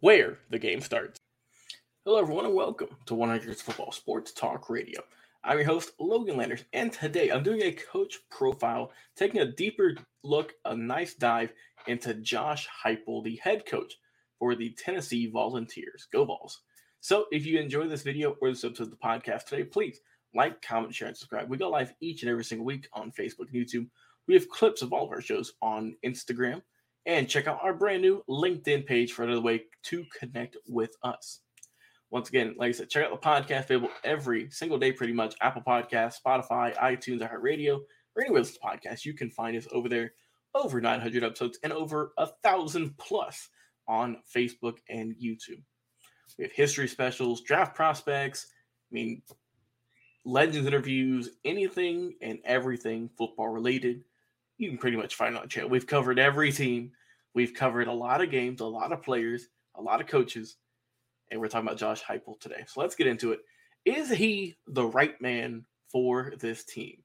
where the game starts. Hello, everyone, and welcome to 100 Football Sports Talk Radio. I'm your host, Logan Landers, and today I'm doing a coach profile, taking a deeper look, a nice dive into Josh Heupel, the head coach for the Tennessee Volunteers. Go Vols! So, if you enjoy this video or this episode of the podcast today, please like, comment, share, and subscribe. We go live each and every single week on Facebook and YouTube. We have clips of all of our shows on Instagram, and check out our brand new LinkedIn page for another way to connect with us. Once again, like I said, check out the podcast available every single day, pretty much Apple Podcasts, Spotify, iTunes, iHeartRadio, or anywhere else podcast. You can find us over there. Over 900 episodes and over a thousand plus on Facebook and YouTube. We have history specials, draft prospects. I mean, legends interviews, anything and everything football related you can pretty much find on channel. We've covered every team. We've covered a lot of games, a lot of players, a lot of coaches, and we're talking about Josh Heupel today. So let's get into it. Is he the right man for this team?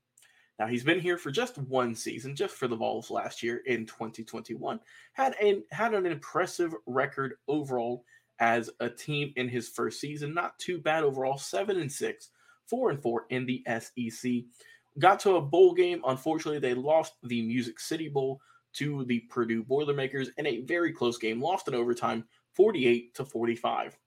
Now he's been here for just one season, just for the Vols last year in 2021. Had an had an impressive record overall as a team in his first season. Not too bad overall, seven and six, four and four in the SEC got to a bowl game. Unfortunately, they lost the Music City Bowl to the Purdue Boilermakers in a very close game, lost in overtime 48 to 45.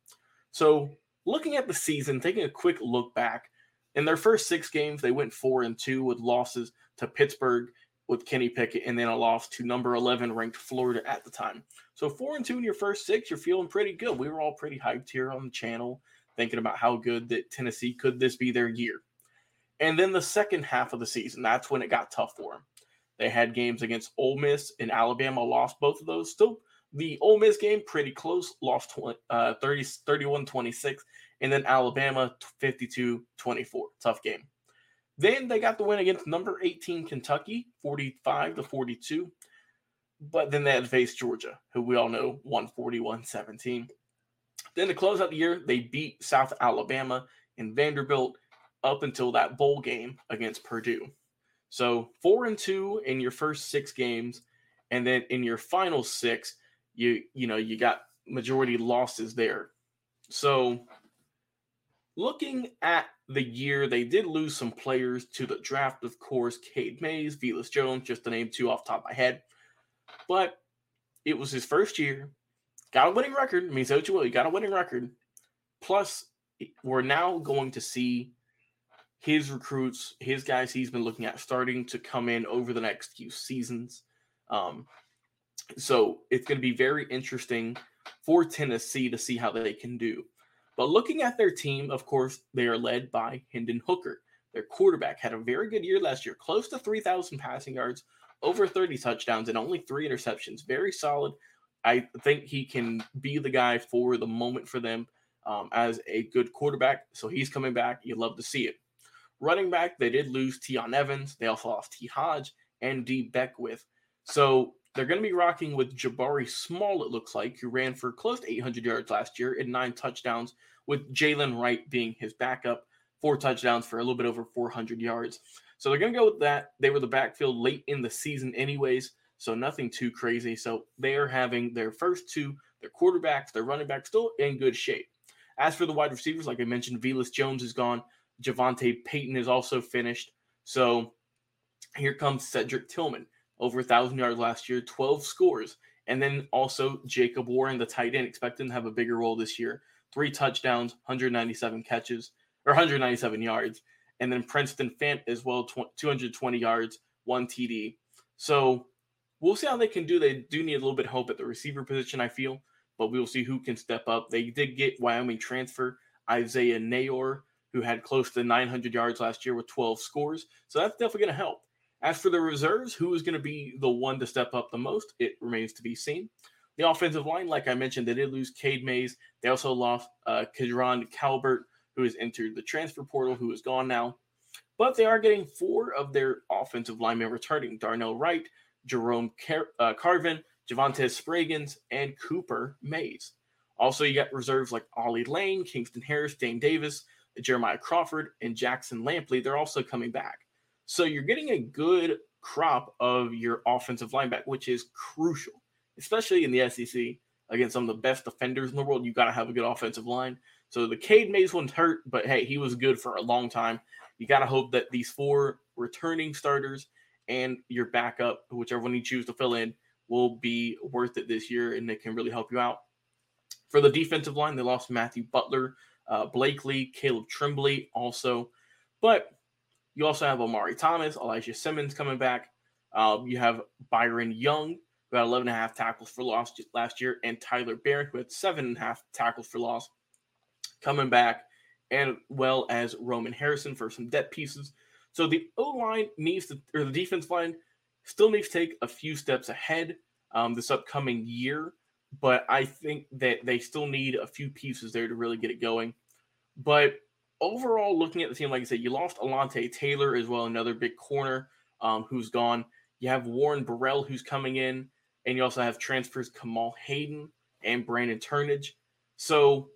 So, looking at the season, taking a quick look back, in their first six games, they went four and two with losses to Pittsburgh with Kenny Pickett, and then a loss to number 11 ranked Florida at the time. So, four and two in your first six, you're feeling pretty good. We were all pretty hyped here on the channel, thinking about how good that Tennessee could this be their year. And then the second half of the season, that's when it got tough for them. They had games against Ole Miss and Alabama, lost both of those. Still, the Ole Miss game pretty close, lost 20, uh, 30, 31 26. And then Alabama 52 24. Tough game. Then they got the win against number 18 Kentucky, 45 to 42. But then they had to face Georgia, who we all know won 41 17. Then to close out the year, they beat South Alabama and Vanderbilt up until that bowl game against Purdue. So four and two in your first six games, and then in your final six, you you know you got majority losses there. So looking at the year, they did lose some players to the draft, of course, Cade Mays, Velus Jones, just to name two off top of my head. But it was his first year. Got a winning record. I mean, so you will. You got a winning record. Plus, we're now going to see his recruits, his guys he's been looking at starting to come in over the next few seasons. Um, so it's going to be very interesting for Tennessee to see how they can do. But looking at their team, of course, they are led by Hendon Hooker. Their quarterback had a very good year last year, close to 3,000 passing yards, over 30 touchdowns, and only three interceptions. Very solid. I think he can be the guy for the moment for them. um, as a good quarterback. So he's coming back. You love to see it. Running back, they did lose Tiyon Evans. They also lost T. Hodge and D. Beckwith. So they're going to be rocking with Jabari Small, it looks like, who ran for close to 800 yards last year and nine touchdowns, with Jaylen Wright being his backup, four touchdowns for a little bit over 400 yards. So they're going to go with that. They were the backfield late in the season, anyways, so nothing too crazy. So they are having their first two, their quarterbacks, their running back still in good shape. As for the wide receivers, like I mentioned, Velus Jones is gone. JaVonta Payton is also finished. So here comes Cedric Tillman, over a thousand yards last year, 12 scores. And then also Jacob Warren, the tight end, expecting to have a bigger role this year. Three touchdowns, 197 catches, or 197 yards. And then Princeton Fant as well, 220 yards, one TD. So we'll see how they can do. They do need a little bit of hope at the receiver position, I feel, but we will see who can step up. They did get Wyoming transfer Isaiah Neyor, who had close to 900 yards last year with 12 scores. So that's definitely going to help. As for the reserves, who is going to be the one to step up the most? It remains to be seen. The offensive line, like I mentioned, they did lose Cade Mays. They also lost uh, Kidron Calvert, who has entered the transfer portal, who is gone now. But they are getting four of their offensive linemen returning Darnell Wright, Jerome Car- uh, Carvin, Javontez Spraggins, and Cooper Mays. Also, you got reserves like Ollie Lane, Kingston Harris, Dayne Davis, Jeremiah Crawford, and Jackson Lampley. They're also coming back. So you're getting a good crop of your offensive linebacker, which is crucial, especially in the SEC against some of the best defenders in the world. You've got to have a good offensive line. So the Cade Mays one's hurt, but hey, he was good for a long time. You got to hope that these four returning starters and your backup, whichever one you choose to fill in, will be worth it this year and they can really help you out. For the defensive line, they lost Matthew Butler, uh, Blakely, Caleb Tremblay also. But you also have Omari Thomas, Elijah Simmons coming back. Um, you have Byron Young, who had 11 and a half tackles for loss last year, and Tyler Baron, who had seven and a half tackles for loss, coming back, and well as Roman Harrison for some depth pieces. So the O line needs to, or the defense line still needs to take a few steps ahead um, this upcoming year, but I think that they still need a few pieces there to really get it going. But overall, looking at the team, like I said, you lost Alontae Taylor as well, another big corner um, who's gone. You have Warren Burrell who's coming in, and you also have transfers Kamal Hadden and Brandon Turnage. So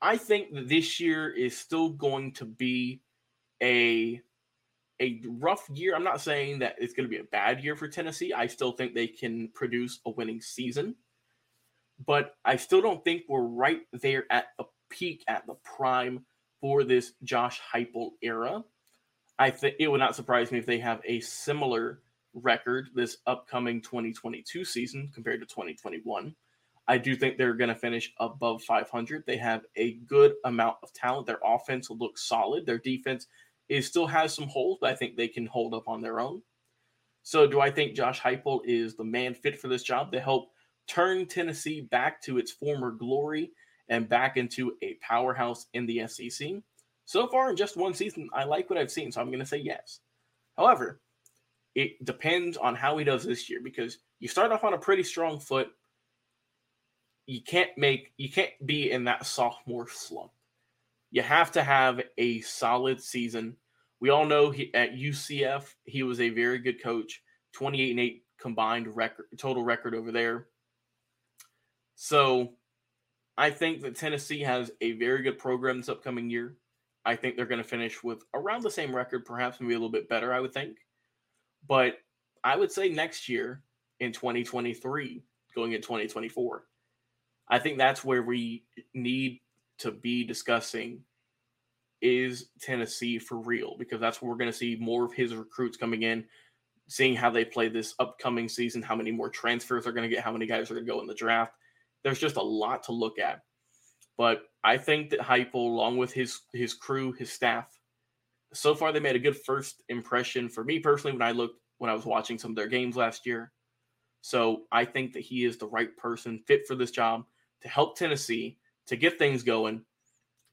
I think that this year is still going to be a a rough year. I'm not saying that it's going to be a bad year for Tennessee. I still think they can produce a winning season, but I still don't think we're right there at the peak, at the prime for this Josh Heupel era. I think it would not surprise me if they have a similar record this upcoming 2022 season compared to 2021. I do think they're going to finish above 500. They have a good amount of talent. Their offense looks solid. Their defense is still has some holes, but I think they can hold up on their own. So, do I think Josh Heupel is the man fit for this job to help turn Tennessee back to its former glory and back into a powerhouse in the SEC? So far, in just one season, I like what I've seen, so I'm going to say yes. However, it depends on how he does this year because you start off on a pretty strong foot. You can't make you can't be in that sophomore slump. You have to have a solid season. We all know he, at UCF he was a very good coach, 28 and 8 combined record total record over there. So I think that Tennessee has a very good program this upcoming year. I think they're going to finish with around the same record, perhaps maybe a little bit better, I would think. But I would say next year in 2023, going in 2024, I think that's where we need to be discussing is Tennessee for real because that's where we're going to see more of his recruits coming in, seeing how they play this upcoming season, how many more transfers they're going to get, how many guys are going to go in the draft. There's just a lot to look at. But I think that Heupel, along with his his crew, his staff, so far they made a good first impression for me personally when I looked when I was watching some of their games last year. So I think that he is the right person fit for this job to help Tennessee to get things going.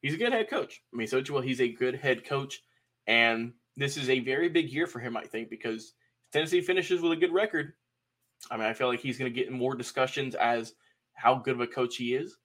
He's a good head coach. I mean, so well, he's a good head coach, and this is a very big year for him, I think, because Tennessee finishes with a good record. I mean, I feel like he's going to get more discussions as how good of a coach he is.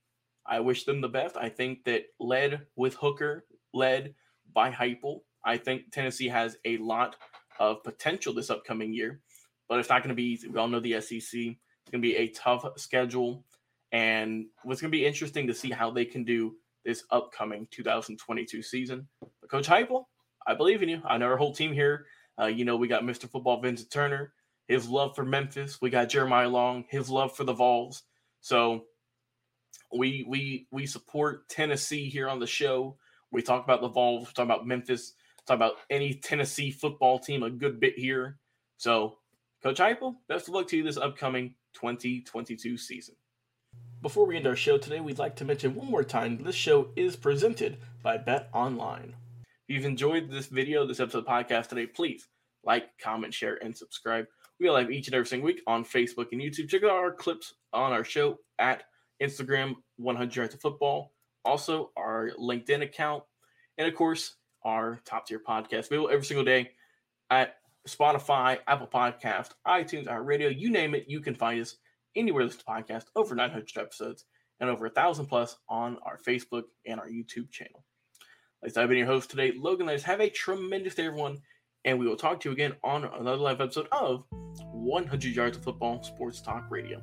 I wish them the best. I think that led with Hooker, led by Heupel, I think Tennessee has a lot of potential this upcoming year, but it's not going to be easy. We all know the SEC. It's going to be a tough schedule, and what's going to be interesting to see how they can do this upcoming 2022 season. But Coach Heupel, I believe in you. I know our whole team here. Uh, you know, we got Mr. Football Vincent Turner, his love for Memphis. We got Jeremiah Long, his love for the Vols. So we we we support Tennessee here on the show. We talk about the Vols, we talk about Memphis, talk about any Tennessee football team a good bit here. So, Coach Heupel, best of luck to you this upcoming 2022 season. Before we end our show today, we'd like to mention one more time this show is presented by Bet Online. If you've enjoyed this video, this episode of the podcast today, please like, comment, share, and subscribe. We live each and every single week on Facebook and YouTube. Check out our clips on our show at Instagram 100 Yards of Football, also our LinkedIn account, and of course our top tier podcast available every single day at Spotify, Apple Podcast, iTunes, our radio, you name it, you can find us anywhere this podcast. Over 900 episodes and over a thousand plus on our Facebook and our YouTube channel. I've been your host today, Logan. Let's have a tremendous day, everyone, and we will talk to you again on another live episode of 100 Yards of Football Sports Talk Radio.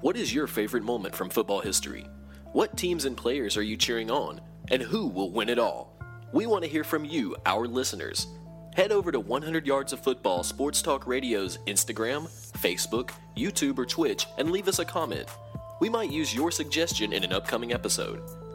What is your favorite moment from football history? What teams and players are you cheering on? And who will win it all? We want to hear from you, our listeners. Head over to 100 Yards of Football Sports Talk Radio's Instagram, Facebook, YouTube, or Twitch and leave us a comment. We might use your suggestion in an upcoming episode.